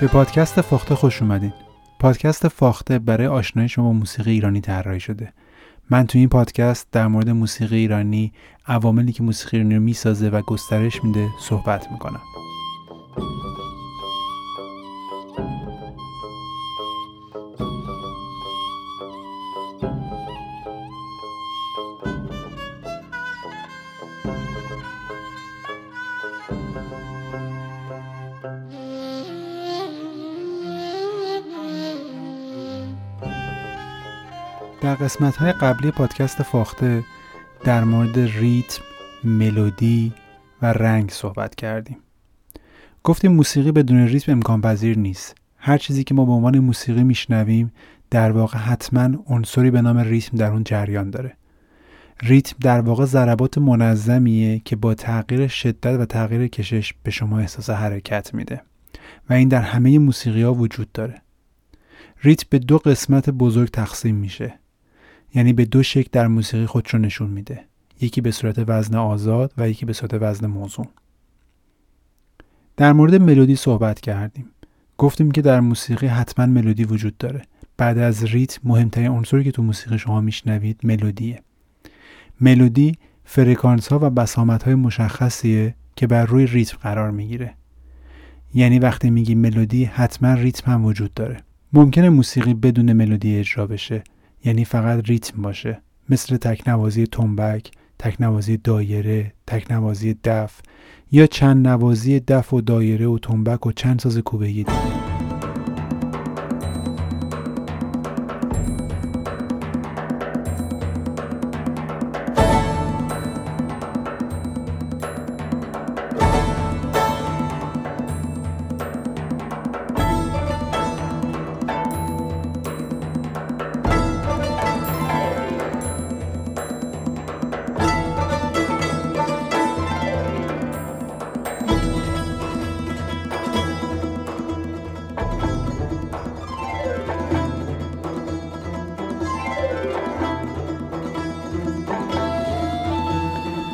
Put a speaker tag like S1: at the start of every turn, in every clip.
S1: به پادکست فاخته خوش اومدین. پادکست فاخته برای آشنایی شما موسیقی ایرانی طراحی شده. من تو این پادکست در مورد موسیقی ایرانی عواملی که موسیقی ایرانی رو می‌سازه و گسترش میده صحبت می‌کنم. در قسمت های قبلی پادکست فاخته در مورد ریتم، ملودی و رنگ صحبت کردیم. گفتیم موسیقی بدون ریتم امکان پذیر نیست. هر چیزی که ما به عنوان موسیقی میشنویم در واقع حتما عنصری به نام ریتم در اون جریان داره. ریتم در واقع ضربات منظمیه که با تغییر شدت و تغییر کشش به شما احساس حرکت میده و این در همه موسیقی ها وجود داره. ریتم به دو قسمت بزرگ تقسیم میشه یعنی به دو شکل در موسیقی خودش رو نشون میده. یکی به صورت وزن آزاد و یکی به صورت وزن موزون. در مورد ملودی صحبت کردیم. گفتیم که در موسیقی حتما ملودی وجود داره. بعد از ریتم مهمترین عنصری که تو موسیقی شما میشنوید ملودیه. ملودی فرکانس ها و بسامت های مشخصیه که بر روی ریتم قرار می‌گیره. یعنی وقتی میگی ملودی حتما ریتم هم وجود داره. ممکنه موسیقی بدون ملودی اجرا بشه. یعنی فقط ریتم باشه. مثل تکنوازی تنبک، تکنوازی دایره، تکنوازی دف یا چند نوازی دف و دایره و تنبک و چند ساز کوبه‌ای دیگه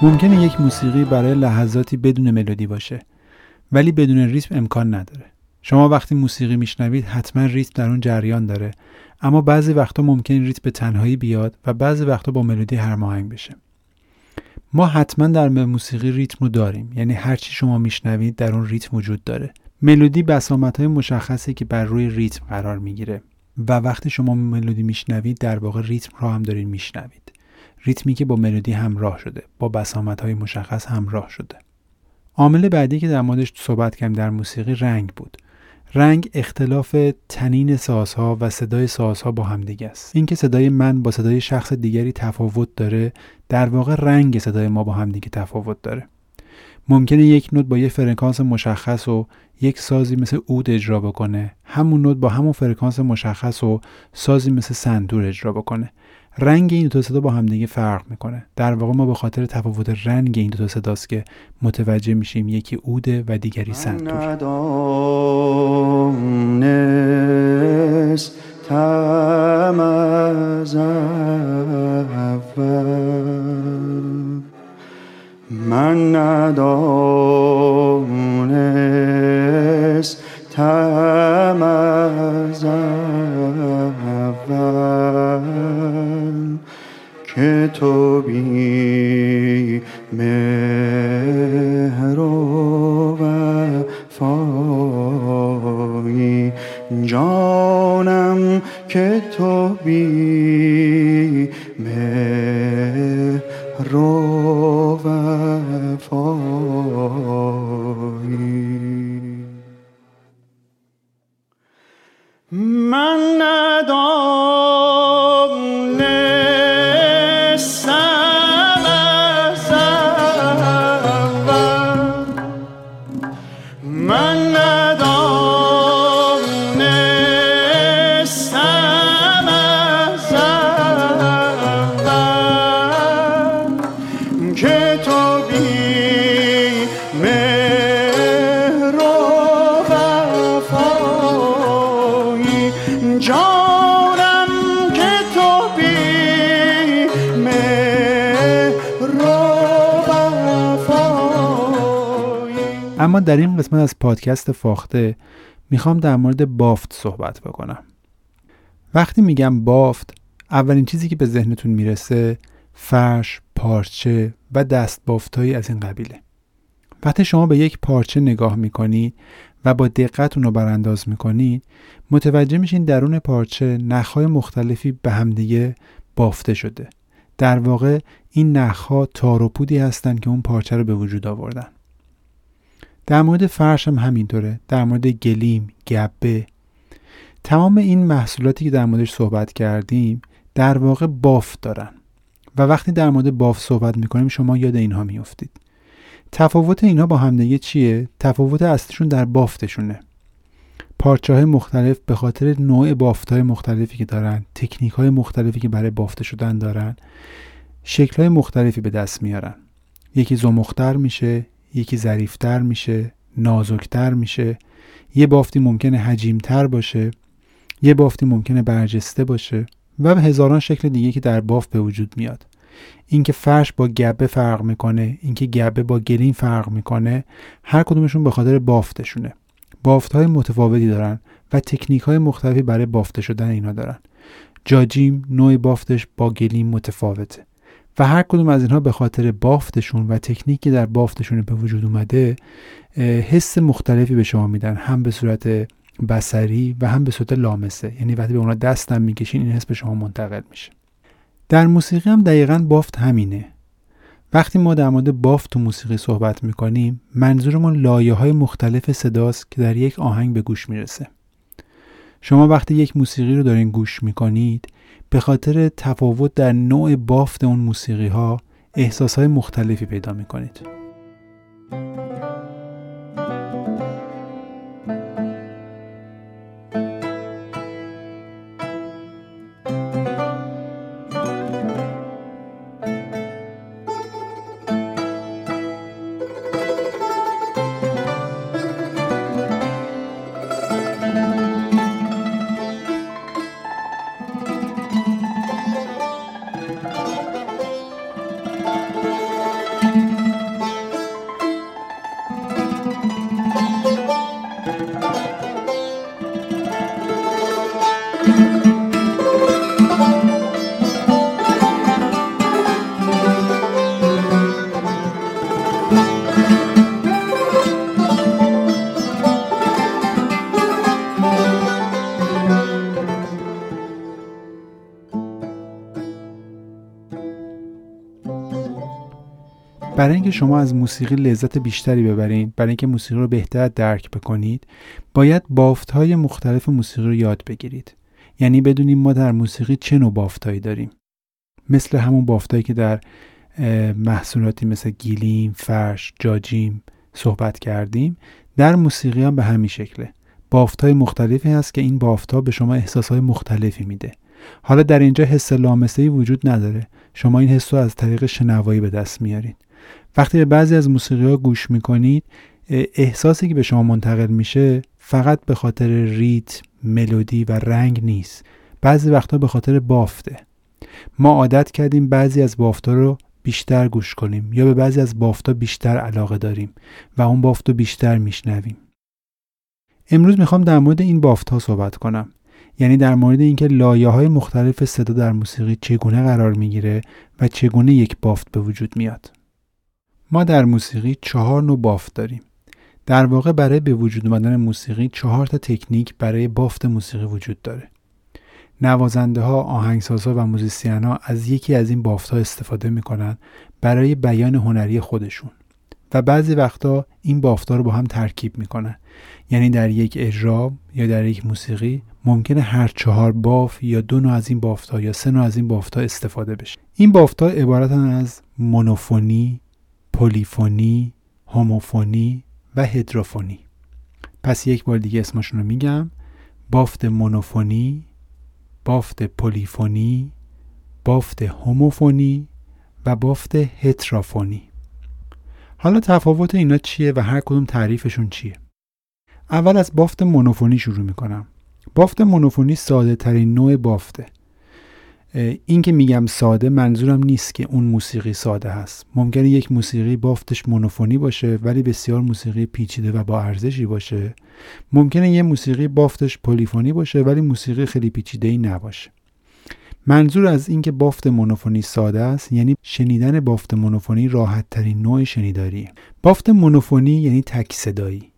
S1: ممکنه یک موسیقی برای لحظاتی بدون ملودی باشه ولی بدون ریتم امکان نداره. شما وقتی موسیقی میشنوید حتما ریتم در اون جریان داره اما بعضی وقتا ممکن ریتم به تنهایی بیاد و بعضی وقتا با ملودی هماهنگ بشه. ما حتما در موسیقی ریتم رو داریم یعنی هر چی شما میشنوید در اون ریتم وجود داره. ملودی بسامت های مشخصی که بر روی ریتم قرار می‌گیره و وقتی شما ملودی میشنوید در واقع ریتم رو هم دارید میشنوید. ریتمی که با ملودی همراه شده با بسامت های مشخص همراه شده. عامل بعدی که در موردش صحبت کردیم در موسیقی رنگ بود. رنگ اختلاف تنین سازها و صدای سازها با همدیگه است. اینکه صدای من با صدای شخص دیگری تفاوت داره در واقع رنگ صدای ما با همدیگه تفاوت داره. ممکنه یک نوت با یک فرکانس مشخص و یک سازی مثل اود اجرا بکنه. همون نوت با همون فرکانس مشخص و سازی مثل سندور اجرا بکنه. رنگ این دو صدا با همدیگه فرق می‌کنه. در واقع ما به خاطر تفاوت رنگ این دو صداست که متوجه میشیم یکی اوده و دیگری سنتور در این قسمت از پادکست فاخته می‌خوام در مورد بافت صحبت بکنم. وقتی میگم بافت اولین چیزی که به ذهنتون می‌رسه فرش، پارچه و دست بافتهایی از این قبیله. وقتی شما به یک پارچه نگاه می‌کنید و با دقت اون رو برانداز می‌کنید متوجه میشین درون پارچه نخهای مختلفی به همدیگه بافته شده. در واقع این نخها تار و پودی هستند که اون پارچه رو به وجود آوردن. در مورد فرش هم همینطوره. در مورد گلیم گبه. تمام این محصولاتی که در موردش صحبت کردیم در واقع بافت دارن. و وقتی در مورد بافت صحبت می‌کنیم شما یاد اینها میافتید. تفاوت اینها با همدیگه چیه؟ تفاوت اصلیشون در بافتشونه. پارچه های مختلف به خاطر نوع بافت های مختلفی که دارن تکنیک های مختلفی که برای بافته شدن دارن شکل های مختلفی به دست میارن. یکی زمختر میشه یکی ظریفتر میشه نازکتر میشه. یه بافتی ممکنه حجیمتر باشه. یه بافتی ممکنه برجسته باشه. و هزاران شکل دیگه که در بافت به وجود میاد. اینکه فرش با گبه فرق می‌کنه اینکه گبه با گلین فرق می‌کنه هر کدومشون به خاطر بافتشونه. بافت های متفاوتی دارن و تکنیک های مختلفی برای بافته شدن اینا دارن. جاجیم نوع بافتش با گلیم متفاوته. و هر کدوم از اینها به خاطر بافتشون و تکنیکی در بافتشون به وجود اومده حس مختلفی به شما میدن. هم به صورت بسری و هم به صورت لامسه. یعنی وقتی به اونا دستم می‌کشین این حس به شما منتقل میشه. در موسیقی هم دقیقا بافت همینه. وقتی ما در مورد بافت تو موسیقی صحبت می‌کنیم منظورمون لایه های مختلف صداست که در یک آهنگ به گوش می‌رسه. شما وقتی یک موسیقی رو دارین گوش می‌کنید به خاطر تفاوت در نوع بافت اون موسیقی ها احساس های مختلفی پیدا می‌کنید. برای اینکه شما از موسیقی لذت بیشتری ببرین برای اینکه موسیقی رو بهتر درک بکنید باید بافت های مختلف موسیقی رو یاد بگیرید. یعنی بدونیم ما در موسیقی چه نوع بافتهایی داریم. مثل همون بافتهایی که در محصولاتی مثل گیلیم، فرش، جاجیم صحبت کردیم در موسیقی هم به همین شکله. بافت های مختلفی هست که این بافت ها به شما احساس های مختلفی میده. حالا در اینجا حس لامسه وجود نداره. شما این حس رو از طریق شنوایی به دست میارید وقتی به بعضی از موسیقی ها گوش می‌کنید احساسی که به شما منتقل میشه فقط به خاطر ریتم ملودی و رنگ نیست. بعضی وقتا به خاطر بافته. ما عادت کردیم بعضی از بافتا رو بیشتر گوش کنیم یا به بعضی از بافتا بیشتر علاقه داریم و اون بافت رو بیشتر میشنویم. امروز می‌خوام در مورد این بافت ها صحبت کنم. یعنی در مورد اینکه لایه های مختلف صدا در موسیقی چگونه قرار می‌گیره و چگونه یک بافت به وجود میاد. ما در موسیقی چهار نوع بافت داریم. در واقع برای به وجود آمدن موسیقی چهار تا تکنیک برای بافت موسیقی وجود داره. نوازنده ها، آهنگسازها و موزیسین ها از یکی از این بافت ها استفاده می‌کنن برای بیان هنری خودشون و بعضی وقتا این بافت ها رو با هم ترکیب می‌کنن. یعنی در یک اجرا یا در یک موسیقی ممکنه هر چهار باف یا دو نوع از این بافت ها یا سه نوع از این بافت ها استفاده بشه. این بافت ها عبارتن از مونوفونی، پلیفونی، هوموفونی و هدروفونی. پس یک بار دیگه اسمشون رو میگم. بافت مونوفونی بافت پلیفونی بافت هوموفونی و بافت هترافونی. حالا تفاوت اینا چیه و هر کدوم تعریفشون چیه؟ اول از بافت مونوفونی شروع می‌کنم. بافت مونوفونی ساده ترین نوع بافته. این که میگم ساده منظورم نیست که اون موسیقی ساده هست. ممکنه یک موسیقی بافتش مونوفونی باشه ولی بسیار موسیقی پیچیده و با ارزشی باشه. ممکنه یه موسیقی بافتش پلیفونی باشه ولی موسیقی خیلی پیچیده ای نباشه. منظور از اینکه بافت مونوفونی ساده است یعنی شنیدن بافت مونوفونی راحت ترین نوع شنیداریه بافت مونوفونی یعنی تک صدایی.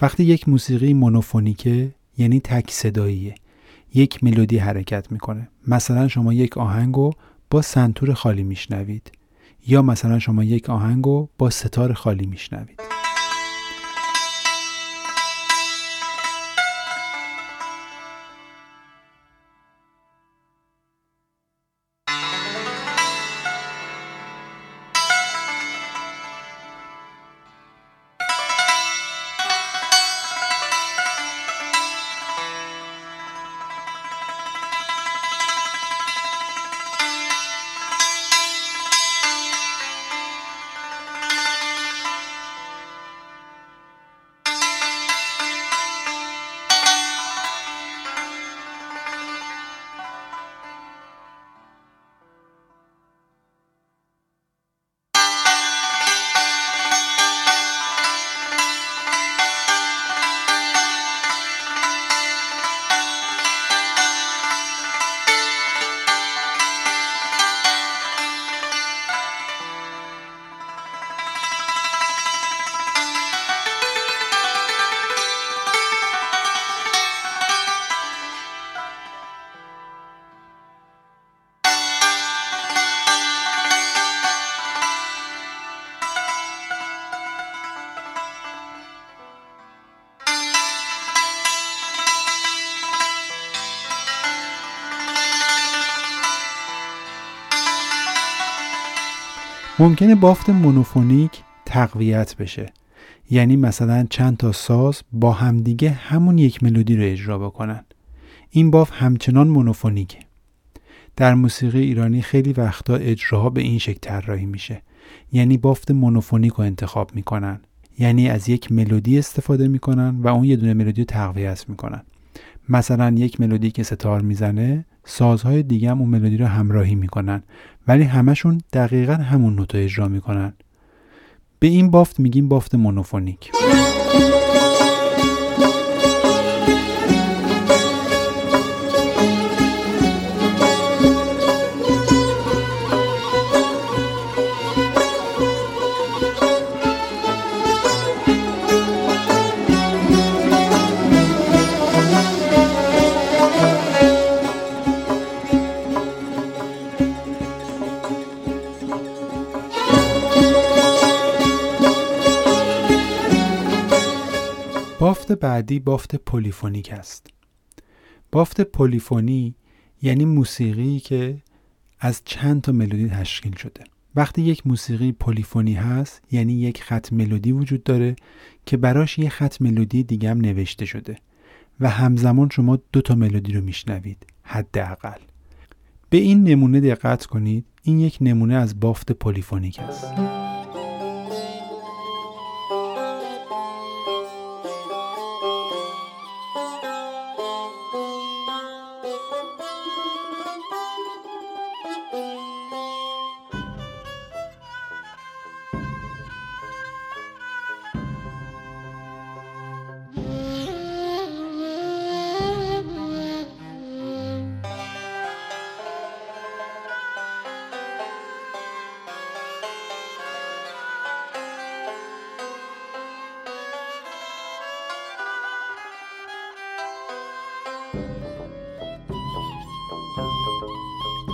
S1: وقتی یک موسیقی مونوفونیکه یعنی تک صداییه. یک ملودی حرکت می‌کنه. مثلا شما یک آهنگو با سنتور خالی میشنوید یا مثلا شما یک آهنگو با ستار خالی میشنوید. ممکنه بافت مونوفونیک تقویت بشه. یعنی مثلا چند تا ساز با همدیگه همون یک ملودی رو اجرا بکنن. این بافت همچنان مونوفونیکه. در موسیقی ایرانی خیلی وقتا اجراها به این شکل طراحی میشه. یعنی بافت مونوفونیک رو انتخاب می‌کنن. یعنی از یک ملودی استفاده می‌کنن و اون یه دونه ملودی رو تقویت می‌کنن. مثلا یک ملودی که ستار می‌زنه سازهای دیگه هم اون ملودی رو همراهی می‌کنن ولی همشون دقیقا همون نوت اجرا می‌کنن. به این بافت میگیم بافت مونوفونیک. بافت بعدی بافت پلیفونیک است. بافت پلیفونی یعنی موسیقی که از چند تا ملودی تشکیل شده. وقتی یک موسیقی پلیفونی هست یعنی یک خط ملودی وجود داره که براش یک خط ملودی دیگه هم نوشته شده و همزمان شما دو تا ملودی رو میشنوید حداقل. به این نمونه دقت کنید این یک نمونه از بافت پلیفونیک است.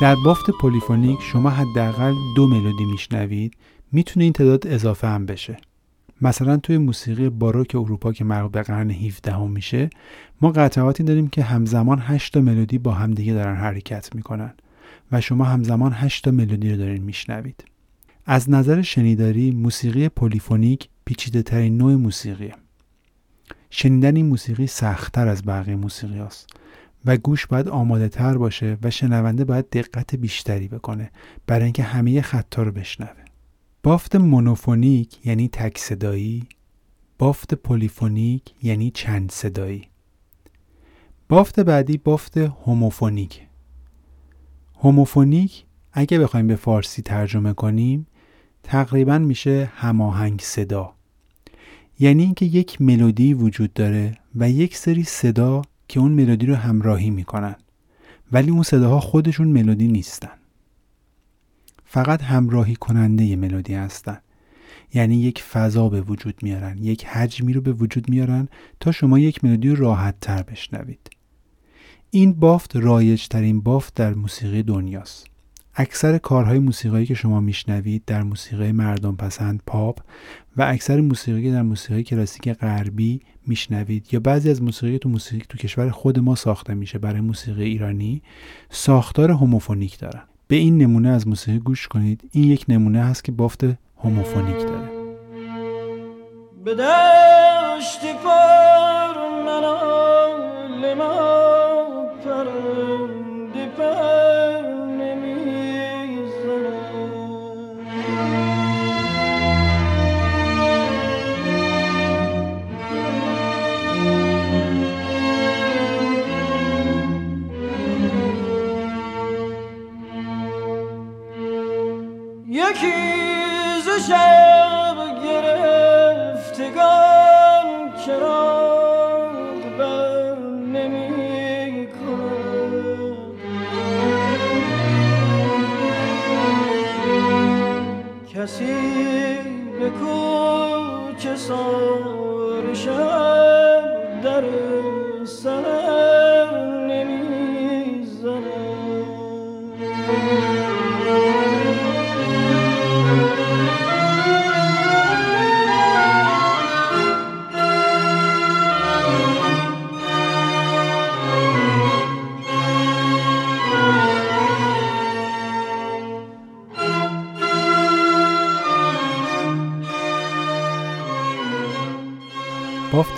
S1: در بافت پلیفونیک شما حداقل دو ملودی میشنوید می‌تونه این تعداد اضافه هم بشه. مثلا توی موسیقی باروک اروپا که مربوط به قرن 17 هم میشه ما قطعاتی داریم که همزمان 8 تا ملودی با همدیگه دارن حرکت می‌کنن و شما همزمان 8 تا ملودی رو دارین میشنوید. از نظر شنیداری موسیقی پلیفونیک پیچیده ترین نوع موسیقیه. شنیدن این موسیقی سختتر از بقیه موسیقی هست و گوش باید آماده تر باشه و شنونده باید دقت بیشتری بکنه برای اینکه همه خط‌ها رو بشنوه. بافت مونوفونیک یعنی تک صدایی. بافت پلیفونیک یعنی چند صدایی. بافت بعدی بافت هوموفونیک. هوموفونیک اگه بخوایم به فارسی ترجمه کنیم تقریبا میشه هماهنگ صدا. یعنی اینکه یک ملودی وجود داره و یک سری صدا که اون ملودی رو همراهی می‌کنن. ولی اون صداها خودشون ملودی نیستن. فقط همراهی کننده ملودی هستن. یعنی یک فضا به وجود میارن یک حجمی رو به وجود میارن تا شما یک ملودی رو راحت تر بشنوید. این بافت رایج ترین بافت در موسیقی دنیاست. اکثر کارهای موسیقایی که شما میشنوید در موسیقی مردم پسند پاپ و اکثر موسیقی در موسیقی کلاسیک غربی میشنوید یا بعضی از موسیقی تو موسیقی تو کشور خود ما ساخته میشه برای موسیقی ایرانی ساختار هوموفونیک دارن. به این نمونه از موسیقی گوش کنید. این یک نمونه هست که بافت هوموفونیک داره.
S2: به دشت پر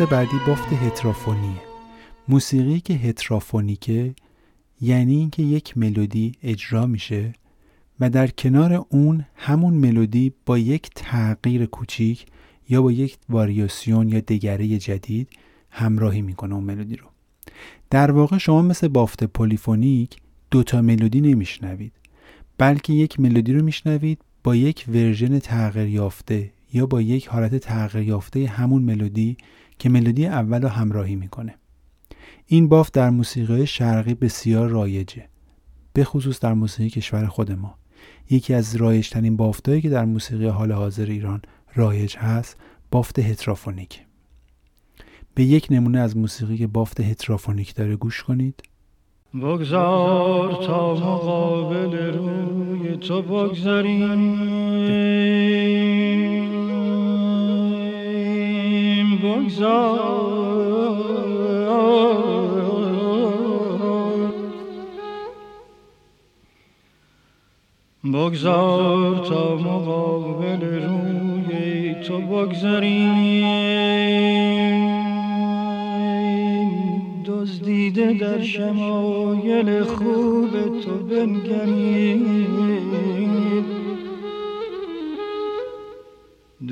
S1: بعدی بافت هترافونیه موسیقی که هترافونیکه یعنی اینکه یک ملودی اجرا میشه و در کنار اون همون ملودی با یک تغییر کوچیک یا با یک واریاسیون یا دگره جدید همراهی می‌کنه اون ملودی رو. در واقع شما مثل بافت پلیفونیک دوتا ملودی نمیشنوید بلکه یک ملودی رو میشنوید با یک ورژن تغییر یافته یا با یک حالت تغییر یافته همون ملودی که ملودی اول رو همراهی می‌کنه. این بافت در موسیقی شرقی بسیار رایجه به خصوص در موسیقی کشور خود ما. یکی از رایجترین بافتهایی که در موسیقی حال حاضر ایران رایج هست بافت هترافونیک. به یک نمونه از موسیقی که بافت هترافونیک داره گوش کنید.
S2: بگذار تا مقابل روی تو بگذاریم بگذار. تا مقابل روی تو بگذاریم. دزدیده در شمایل خوب تو بنگریم.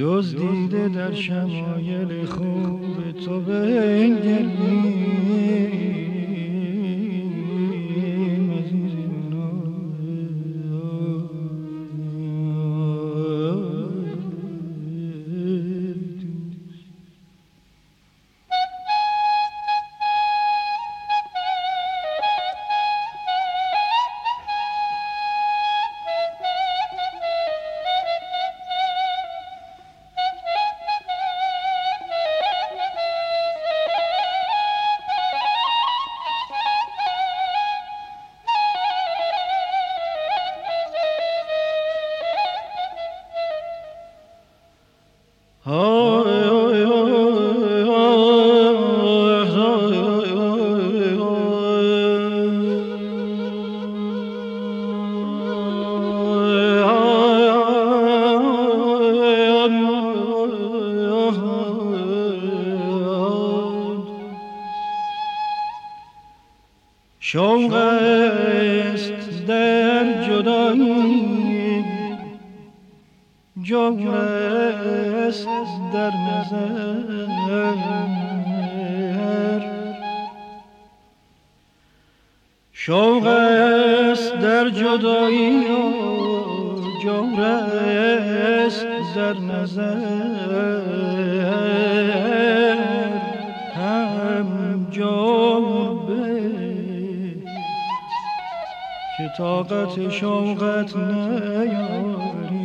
S2: دزدیده در شمایل خوب تو بنگریم که طاقت شوقت نیاری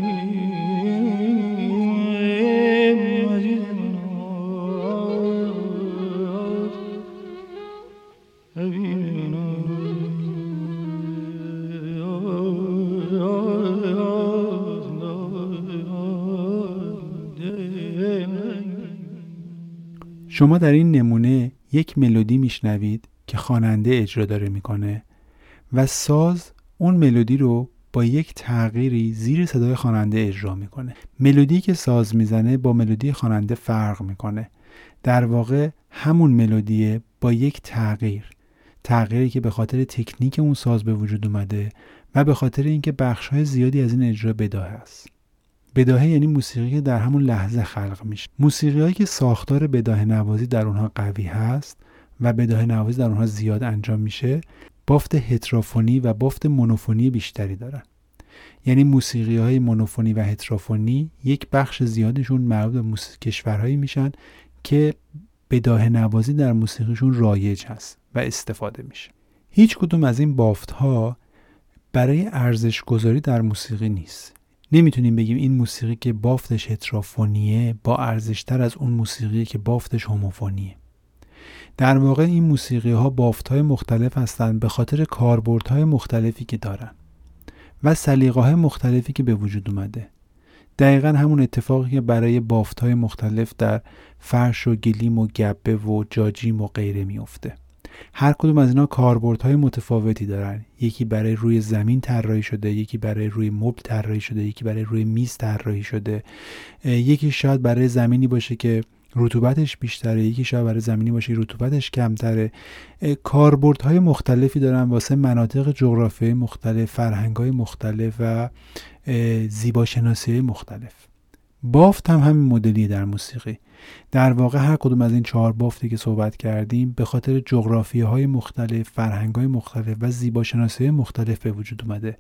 S1: شما در این نمونه یک ملودی میشنوید که خواننده اجرا داره می‌کنه. و ساز اون ملودی رو با یک تغییری زیر صدای خواننده اجرا می‌کنه. ملودی که ساز می‌زنه با ملودی خواننده فرق می‌کنه. در واقع همون ملودیه با یک تغییر. تغییری که به خاطر تکنیک اون ساز به وجود اومده و به خاطر اینکه بخش های زیادی از این اجرا بداهه است. بداهه یعنی موسیقی که در همون لحظه خلق میشه. موسیقی هایی که ساختار بداهه نوازی در اونها قوی هست و بداهه نوازی در اونها زیاد انجام میشه بافت هترافونی و بافت مونوفونی بیشتری دارن. یعنی موسیقی های مونوفونی و هترافونی یک بخش زیادشون مربوط به موسیقی کشورهایی میشن که بداهه نوازی در موسیقیشون رایج هست و استفاده میشه. هیچ کدوم از این بافت ها برای ارزش گذاری در موسیقی نیست. نمی‌تونیم بگیم این موسیقی که بافتش هترافونیه با ارزشتر از اون موسیقی که بافتش هوموفونیه. در واقع این موسیقی ها بافت های مختلف هستند به خاطر کاربرد های مختلفی که دارن و سلیقه های مختلفی که به وجود اومده. دقیقا همون اتفاقی که برای بافت های مختلف در فرش و گلیم و گبه و جاجیم و غیره میفته هر کدوم از اینا کاربردهای متفاوتی دارن. یکی برای روی زمین طراحی شده یکی برای روی مبل طراحی شده یکی برای روی میز طراحی شده. یکی شاید برای زمینی باشه که رطوبتش بیشتره یکی برای زمینی باشه رطوبتش کمتره. کاربردهای مختلفی دارن واسه مناطق جغرافیایی مختلف فرهنگهای مختلف و زیباشناسی مختلف. بافت هم همین مدلی در موسیقی در واقع هر کدوم از این چهار بافتی که صحبت کردیم به خاطر جغرافی های مختلف، فرهنگ های مختلف و زیباشناسی مختلف به وجود اومده.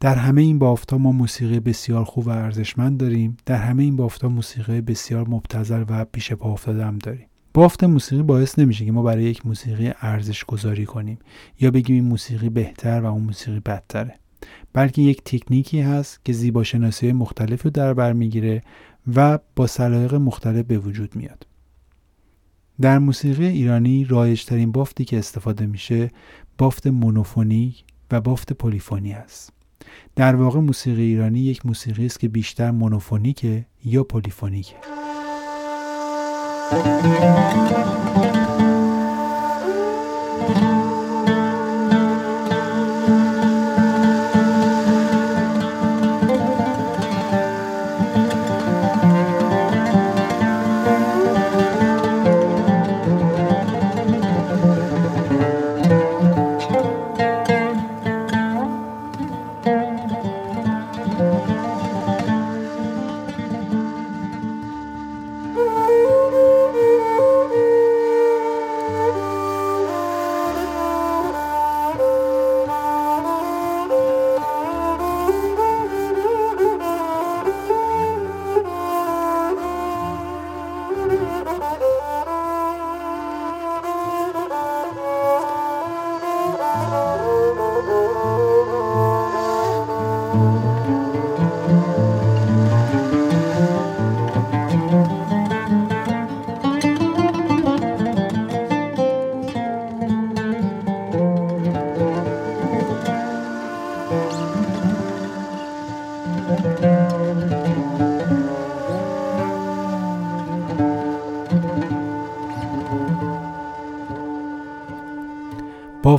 S1: در همه این بافت ها ما موسیقی بسیار خوب و ارزشمند داریم. در همه این بافت ها موسیقی بسیار مبتذل و پیش پا افتاده هم داریم. بافت موسیقی باعث نمیشه که ما برای یک موسیقی ارزش گذاری کنیم یا بگیم این موسیقی بهتر و اون موسیقی بدتره. بلکه یک تکنیکی هست که زیباشناسی مختلفی رو در بر می‌گیره و با سلایق مختلف به وجود میاد. در موسیقی ایرانی رایجترین بافتی که استفاده میشه بافت مونوفونی و بافت پلیفونی است. در واقع موسیقی ایرانی یک موسیقی است که بیشتر مونوفونیکه یا پلیفونیکه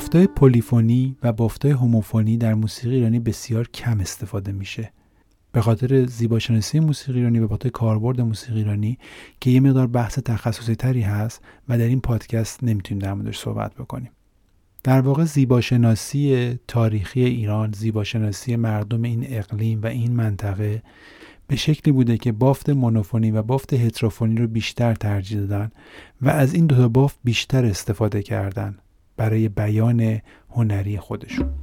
S1: بافتای پلیفونی و بافتای هوموفونی در موسیقی ایرانی بسیار کم استفاده میشه. به خاطر زیباشناسی موسیقی ایرانی و خاطر کاربرد موسیقی ایرانی که یه مقدار بحث تخصصی تری هست و در این پادکست نمی‌تونیم در موردش صحبت بکنیم. در واقع زیباشناسی تاریخی ایران زیباشناسی مردم این اقلیم و این منطقه به شکلی بوده که بافت مونوفونی و بافت هتروفونی رو بیشتر ترجیح دادن و از این دو تا بافت بیشتر استفاده کردن. برای بیان هنری خودشون.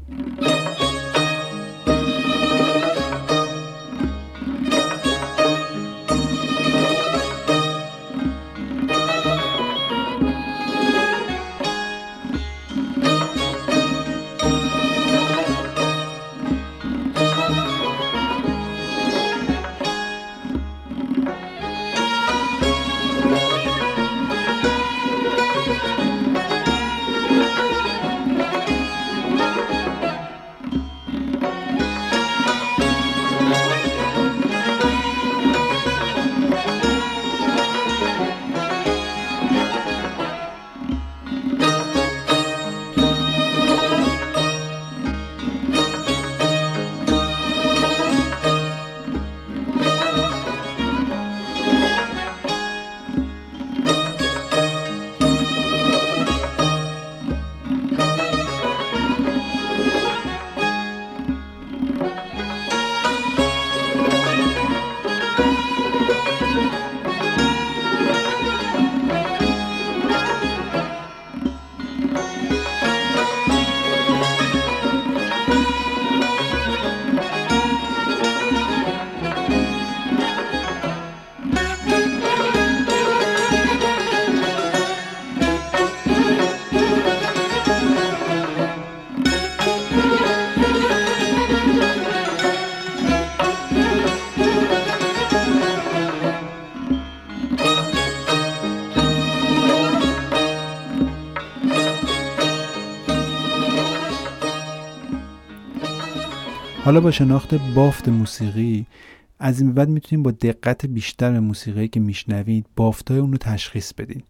S1: حالا با شناخت بافت موسیقی از این بعد می‌تونید با دقت بیشتر به موسیقی که میشنوید بافتهای اون رو تشخیص بدین.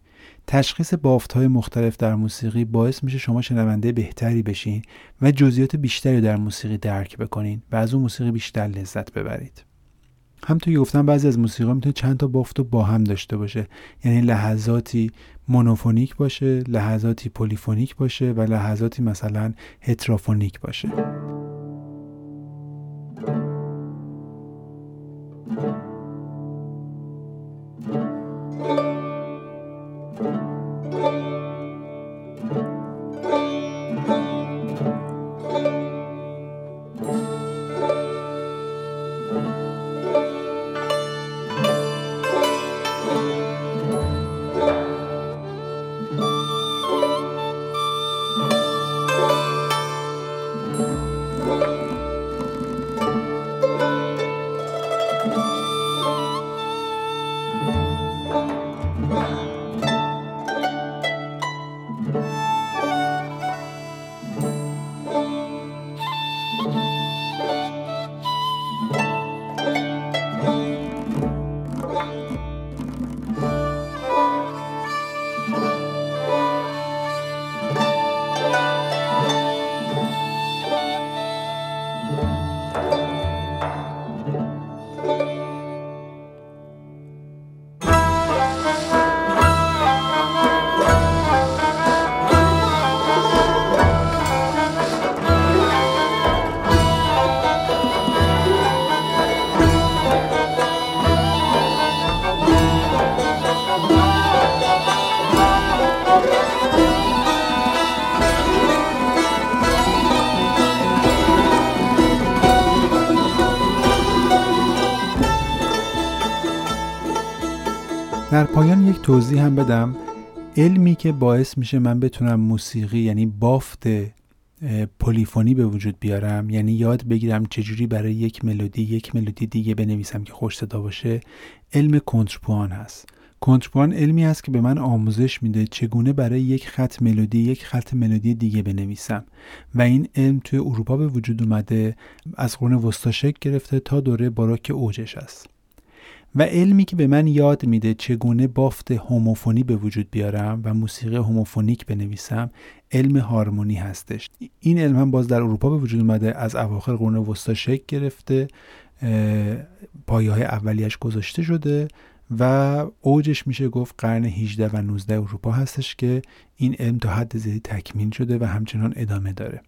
S1: تشخیص بافتهای مختلف در موسیقی باعث میشه شما شنونده بهتری بشین و جزئیات بیشتری در موسیقی درک بکنین و از اون موسیقی بیشتر لذت ببرید. همونطور که گفتم بعضی از موسیقی می‌تونه چند تا بافت رو با هم داشته باشه. یعنی لحظاتی مونوفونیک باشه لحظاتی پلیفونیک باشه و لحظاتی مثلا هترافونیک باشه. در یک توضیح هم بدم. علمی که باعث میشه من بتونم موسیقی یعنی بافت پلیفونی به وجود بیارم یعنی یاد بگیرم چجوری برای یک ملودی یک ملودی دیگه بنویسم که خوش صدا باشه علم کنترپوان هست. کنترپوان علمی هست که به من آموزش میده چگونه برای یک خط ملودی یک خط ملودی دیگه بنویسم. و این علم توی اروپا به وجود اومده از قرون وسطا شکل گرفته تا دوره باروک اوجش است. و علمی که به من یاد میده چگونه بافت هوموفونی به وجود بیارم و موسیقی هوموفونیک بنویسم علم هارمونی هستش. این علم هم باز در اروپا به وجود اومده از اواخر قرون وسطا شکل گرفته پایه های اولیش گذاشته شده و اوجش میشه گفت قرن 18 و 19 اروپا هستش که این علم تا حد زیادی تکمیل شده و همچنان ادامه داره.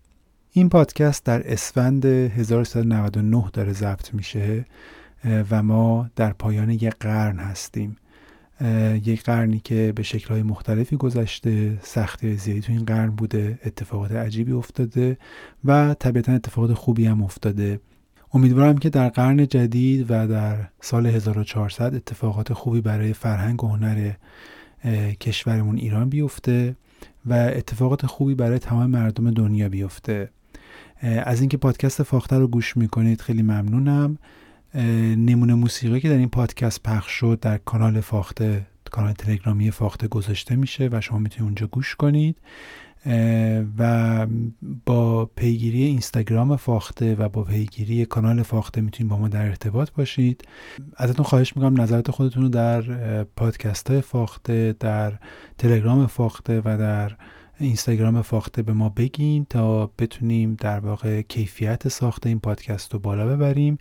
S1: این پادکست در اسفند 1399 داره ضبط میشه. و ما در پایان یک قرن هستیم. یک قرنی که به شکلهای مختلفی گذشته سختی زیادی تو این قرن بوده اتفاقات عجیبی افتاده و طبیعتا اتفاقات خوبی هم افتاده. امیدوارم که در قرن جدید و در سال 1400 اتفاقات خوبی برای فرهنگ و هنر کشورمون ایران بیفته و اتفاقات خوبی برای تمام مردم دنیا بیفته. از اینکه پادکست فاخته رو گوش می‌کنید خیلی ممنونم. نمونه موسیقی که در این پادکست پخش شد در کانال فاخته کانال تلگرامی فاخته گذاشته میشه و شما می‌تونید اونجا گوش کنید. و با پیگیری اینستاگرام فاخته و با پیگیری کانال فاخته می‌تونید با ما در ارتباط باشید. ازتون خواهش می‌کنم نظرات خودتون رو در پادکست های فاخته در تلگرام فاخته و در اینستاگرام فاخته به ما بگین تا بتونیم در واقع کیفیت ساخت این پادکست رو بالا ببریم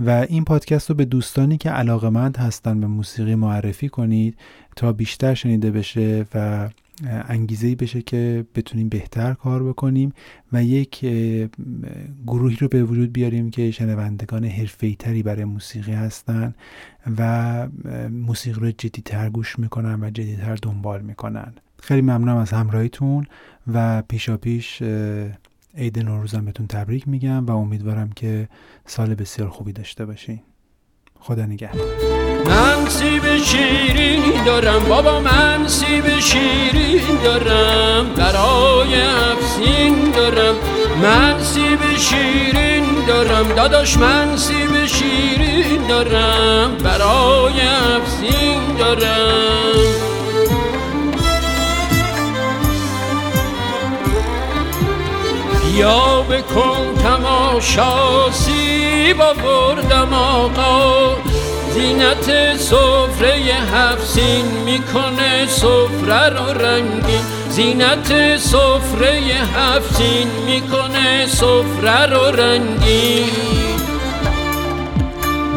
S1: و این پادکست رو به دوستانی که علاقمند هستن به موسیقی معرفی کنید تا بیشتر شنیده بشه و انگیزه بشه که بتونیم بهتر کار بکنیم و یک گروهی رو به وجود بیاریم که شنوندگان حرفه‌ای تری برای موسیقی هستن و موسیقی رو جدیتر گوش می‌کنن و جدیتر دنبال می‌کنن. خیلی ممنونم از همراهیتون و پیشا پیش عید نوروزم بهتون تبریک میگم و امیدوارم که سال بسیار خوبی داشته باشین. خدا نگهدار.
S3: من سیب شیرین دارم بابا من سیب شیرین دارم برای افسین دارم. من سیب شیرین دارم داداش من سیب شیرین دارم برای افسین دارم. بیا بکن تمام ناشاسی بردم آقا. زینت سفره هفسین می‌کنه سفره رو رنگین. زینت سفره هفسین می‌کنه سفره رو رنگین.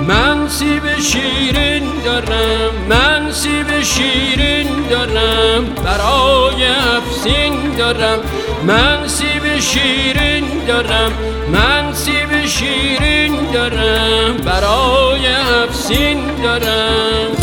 S3: من سیب شیرین دارم من سیب شیرین دارم. برای افسین دارم. من سیب شیرین دارم من سیب شیرین دارم برای افسین دارم